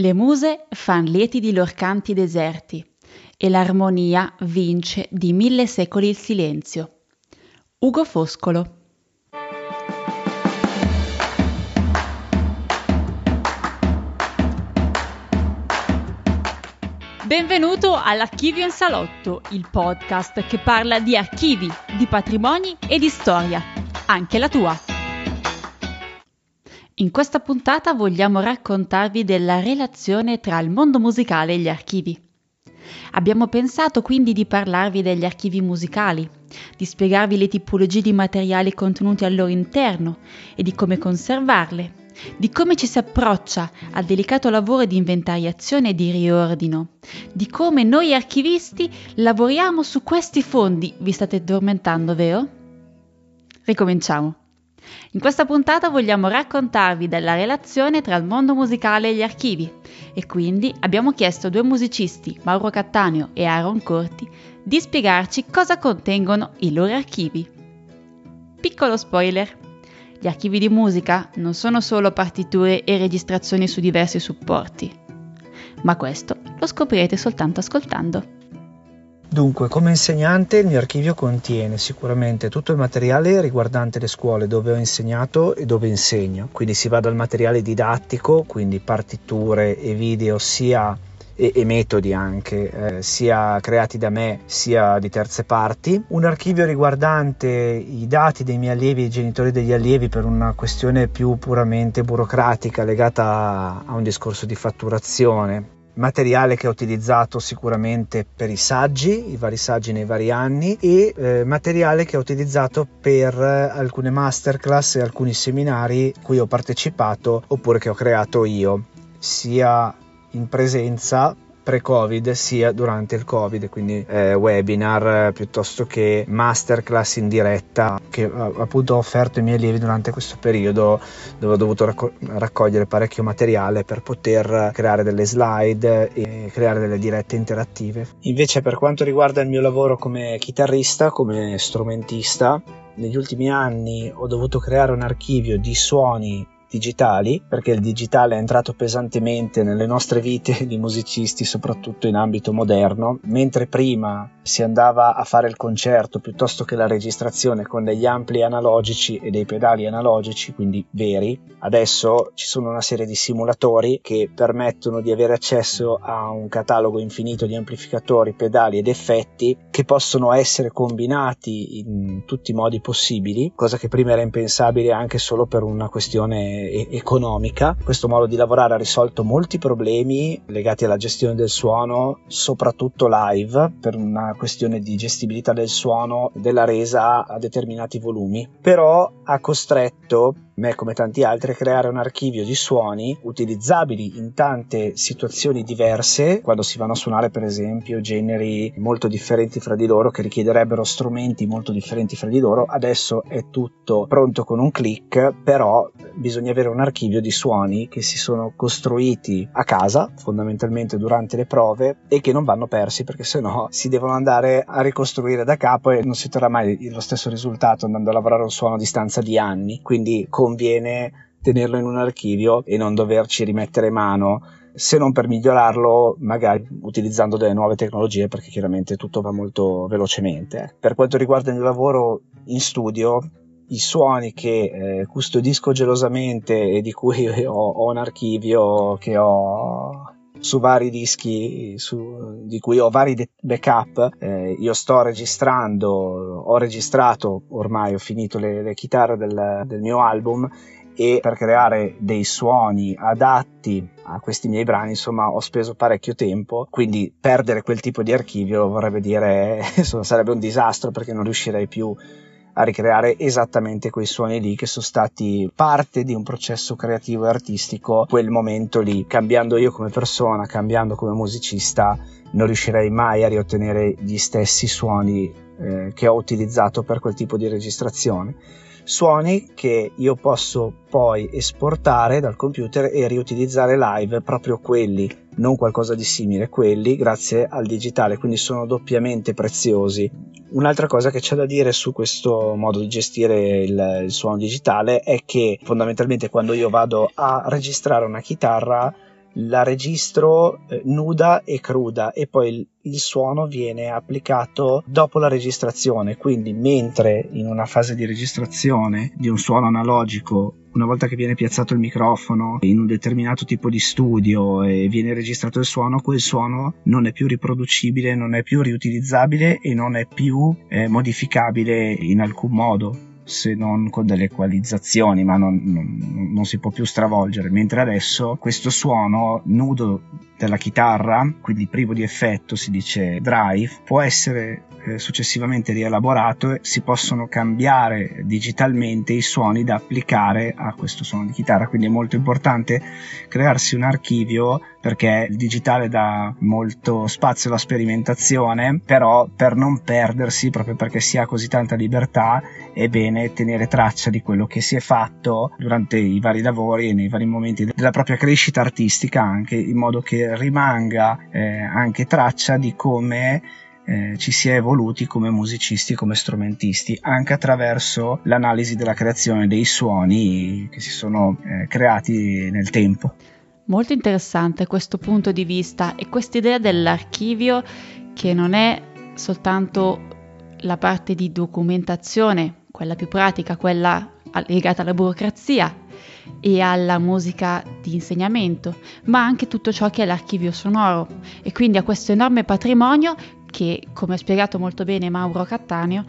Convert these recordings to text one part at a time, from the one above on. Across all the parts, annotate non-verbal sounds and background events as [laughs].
Le muse fan lieti di lor canti deserti, e l'armonia vince di mille secoli il silenzio. Ugo Foscolo Benvenuto all'Archivio in Salotto, il podcast che parla di archivi, di patrimoni e di storia, anche la tua. In questa puntata vogliamo raccontarvi della relazione tra il mondo musicale e gli archivi. Abbiamo pensato quindi di parlarvi degli archivi musicali, di spiegarvi le tipologie di materiali contenuti al loro interno e di come conservarle, di come ci si approccia al delicato lavoro di inventariazione e di riordino, di come noi archivisti lavoriamo su questi fondi. Vi state addormentando, vero? Ricominciamo. In questa puntata vogliamo raccontarvi della relazione tra il mondo musicale e gli archivi e quindi abbiamo chiesto a due musicisti, Mauro Cattaneo e Aaron Corti, di spiegarci cosa contengono i loro archivi. Piccolo spoiler! Gli archivi di musica non sono solo partiture e registrazioni su diversi supporti, ma questo lo scoprirete soltanto ascoltando. Dunque, come insegnante il mio archivio contiene sicuramente tutto il materiale riguardante le scuole dove ho insegnato e dove insegno, quindi si va dal materiale didattico, quindi partiture e video sia e, e metodi anche, eh, sia creati da me sia di terze parti. Un archivio riguardante i dati dei miei allievi e i genitori degli allievi per una questione più puramente burocratica legata a un discorso di fatturazione materiale che ho utilizzato sicuramente per i saggi, i vari saggi nei vari anni e eh, materiale che ho utilizzato per alcune masterclass e alcuni seminari cui ho partecipato oppure che ho creato io, sia in presenza pre-Covid sia durante il Covid, quindi eh, webinar eh, piuttosto che masterclass in diretta che appunto ho offerto ai miei allievi durante questo periodo dove ho dovuto racco- raccogliere parecchio materiale per poter creare delle slide e creare delle dirette interattive. Invece per quanto riguarda il mio lavoro come chitarrista, come strumentista, negli ultimi anni ho dovuto creare un archivio di suoni digitali, perché il digitale è entrato pesantemente nelle nostre vite [laughs] di musicisti, soprattutto in ambito moderno, mentre prima si andava a fare il concerto piuttosto che la registrazione con degli ampli analogici e dei pedali analogici, quindi veri, adesso ci sono una serie di simulatori che permettono di avere accesso a un catalogo infinito di amplificatori, pedali ed effetti che possono essere combinati in tutti i modi possibili, cosa che prima era impensabile anche solo per una questione economica. Questo modo di lavorare ha risolto molti problemi legati alla gestione del suono, soprattutto live, per una questione di gestibilità del suono, della resa a determinati volumi. Però ha costretto me come tanti altri a creare un archivio di suoni utilizzabili in tante situazioni diverse quando si vanno a suonare per esempio generi molto differenti fra di loro che richiederebbero strumenti molto differenti fra di loro adesso è tutto pronto con un click però bisogna avere un archivio di suoni che si sono costruiti a casa fondamentalmente durante le prove e che non vanno persi perché sennò si devono andare a ricostruire da capo e non si otterrà mai lo stesso risultato andando a lavorare un suono a distanza di anni quindi con conviene tenerlo in un archivio e non doverci rimettere mano se non per migliorarlo magari utilizzando delle nuove tecnologie perché chiaramente tutto va molto velocemente. Per quanto riguarda il mio lavoro in studio, i suoni che eh, custodisco gelosamente e di cui [laughs] ho, ho un archivio che ho su vari dischi su, di cui ho vari de- backup eh, io sto registrando ho registrato ormai ho finito le, le chitarre del, del mio album e per creare dei suoni adatti a questi miei brani insomma ho speso parecchio tempo quindi perdere quel tipo di archivio vorrebbe dire [laughs] insomma, sarebbe un disastro perché non riuscirei più a ricreare esattamente quei suoni lì che sono stati parte di un processo creativo e artistico. Quel momento lì cambiando io come persona cambiando come musicista non riuscirei mai a riottenere gli stessi suoni eh, che ho utilizzato per quel tipo di registrazione. Suoni che io posso poi esportare dal computer e riutilizzare live proprio quelli, non qualcosa di simile, quelli grazie al digitale, quindi sono doppiamente preziosi. Un'altra cosa che c'è da dire su questo modo di gestire il, il suono digitale è che fondamentalmente quando io vado a registrare una chitarra la registro eh, nuda e cruda e poi il, il, suono viene applicato dopo la registrazione, quindi mentre in una fase di registrazione di un suono analogico, una volta che viene piazzato il microfono in un determinato tipo di studio e viene registrato il suono, quel suono non è più riproducibile, non è più riutilizzabile e non è più eh, modificabile in alcun modo se non con delle equalizzazioni, ma non, non, non, si può più stravolgere, mentre adesso questo suono nudo della chitarra, quindi privo di effetto, si dice drive, può essere eh, successivamente rielaborato e si possono cambiare digitalmente i suoni da applicare a questo suono di chitarra, quindi è molto importante crearsi un archivio perché il digitale dà molto spazio alla sperimentazione, però per non perdersi, proprio perché si ha così tanta libertà, è bene tenere traccia di quello che si è fatto durante i vari lavori e nei vari momenti della propria crescita artistica anche, in modo che rimanga eh, anche traccia di come eh, ci si è evoluti come musicisti, come strumentisti, anche attraverso l'analisi della creazione dei suoni che si sono eh, creati nel tempo. Molto interessante questo punto di vista e questa idea dell'archivio che non è soltanto la parte di documentazione, quella più pratica, quella legata alla burocrazia e alla musica di insegnamento, ma anche tutto ciò che è l'archivio sonoro e quindi a questo enorme patrimonio che, come ha spiegato molto bene Mauro Cattaneo,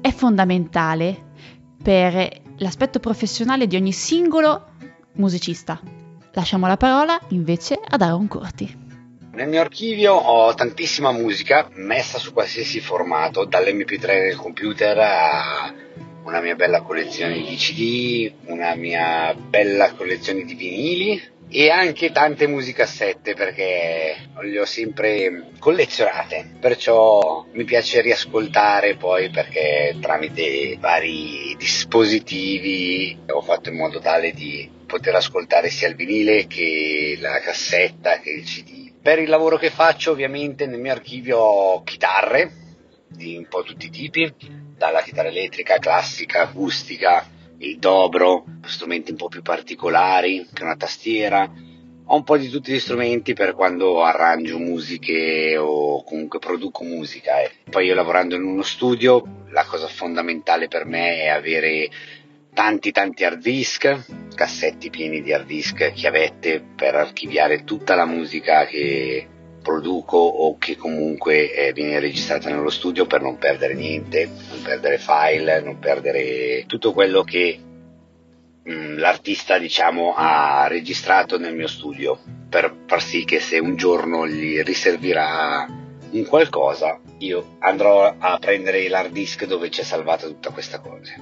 è fondamentale per l'aspetto professionale di ogni singolo musicista. Lasciamo la parola invece ad Aaron Corti. Nel mio archivio ho tantissima musica messa su qualsiasi formato, dall'MP3 del computer a una mia bella collezione di CD, una mia bella collezione di vinili e anche tante musicassette perché le ho sempre collezionate. Perciò mi piace riascoltare poi perché tramite vari dispositivi ho fatto in modo tale di poter ascoltare sia il vinile che la cassetta che il cd per il lavoro che faccio ovviamente nel mio archivio ho chitarre di un po' tutti i tipi dalla chitarra elettrica classica acustica il dobro, strumenti un po' più particolari, che una tastiera. Ho un po' di tutti gli strumenti per quando arrangio musiche o comunque produco musica. Eh. Poi io lavorando in uno studio, la cosa fondamentale per me è avere tanti tanti hard disk, cassetti pieni di hard disk, chiavette per archiviare tutta la musica che produco o che comunque eh, viene registrata nello studio per non perdere niente, non perdere file, non perdere tutto quello che mh, mm, l'artista diciamo ha registrato nel mio studio per far sì che se un giorno gli riservirà un qualcosa io andrò a prendere l'hard disk dove c'è salvata tutta questa cosa.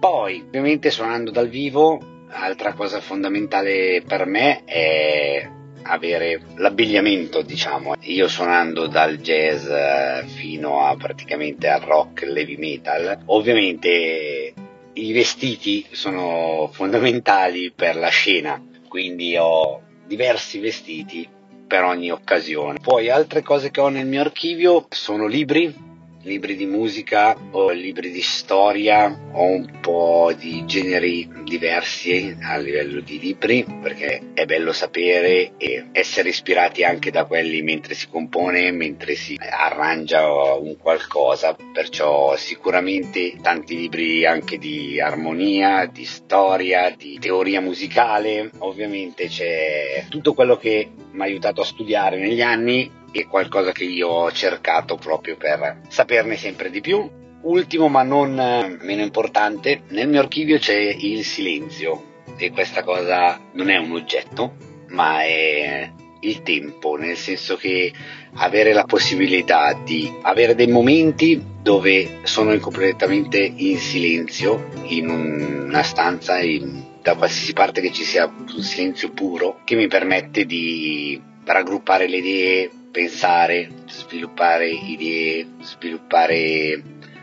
Poi ovviamente suonando dal vivo altra cosa fondamentale per me è avere l'abbigliamento, diciamo. Io suonando dal jazz eh, fino a praticamente al rock, l'heavy metal, ovviamente i vestiti sono fondamentali per la scena, quindi ho diversi vestiti per ogni occasione. Poi altre cose che ho nel mio archivio sono libri, libri di musica o libri di storia o un po' di generi diversi a livello di libri perché è bello sapere e essere ispirati anche da quelli mentre si compone, mentre si arrangia un qualcosa, perciò sicuramente tanti libri anche di armonia, di storia, di teoria musicale, ovviamente c'è tutto quello che mi ha aiutato a studiare negli anni è qualcosa che io ho cercato proprio per saperne sempre di più. Ultimo ma non eh, meno importante, nel mio archivio c'è il silenzio e questa cosa non è un oggetto, ma è il tempo, nel senso che avere la possibilità di avere dei momenti dove sono completamente in silenzio, in una stanza, in, da qualsiasi parte che ci sia un silenzio puro, che mi permette di raggruppare le idee, pensare, sviluppare idee, sviluppare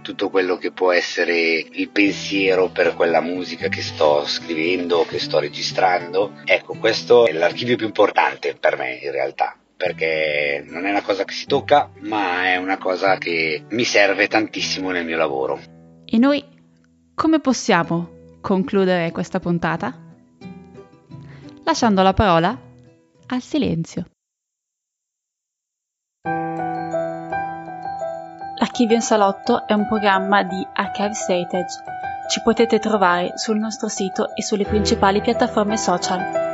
tutto quello che può essere il pensiero per quella musica che sto scrivendo, che sto registrando. Ecco, questo è l'archivio più importante per me in realtà perché non è una cosa che si tocca, ma è una cosa che mi serve tantissimo nel mio lavoro. E noi come possiamo concludere questa puntata? Lasciando la parola al silenzio. L'Archivio in Salotto è un programma di Archive Statage. Ci potete trovare sul nostro sito e sulle principali piattaforme social.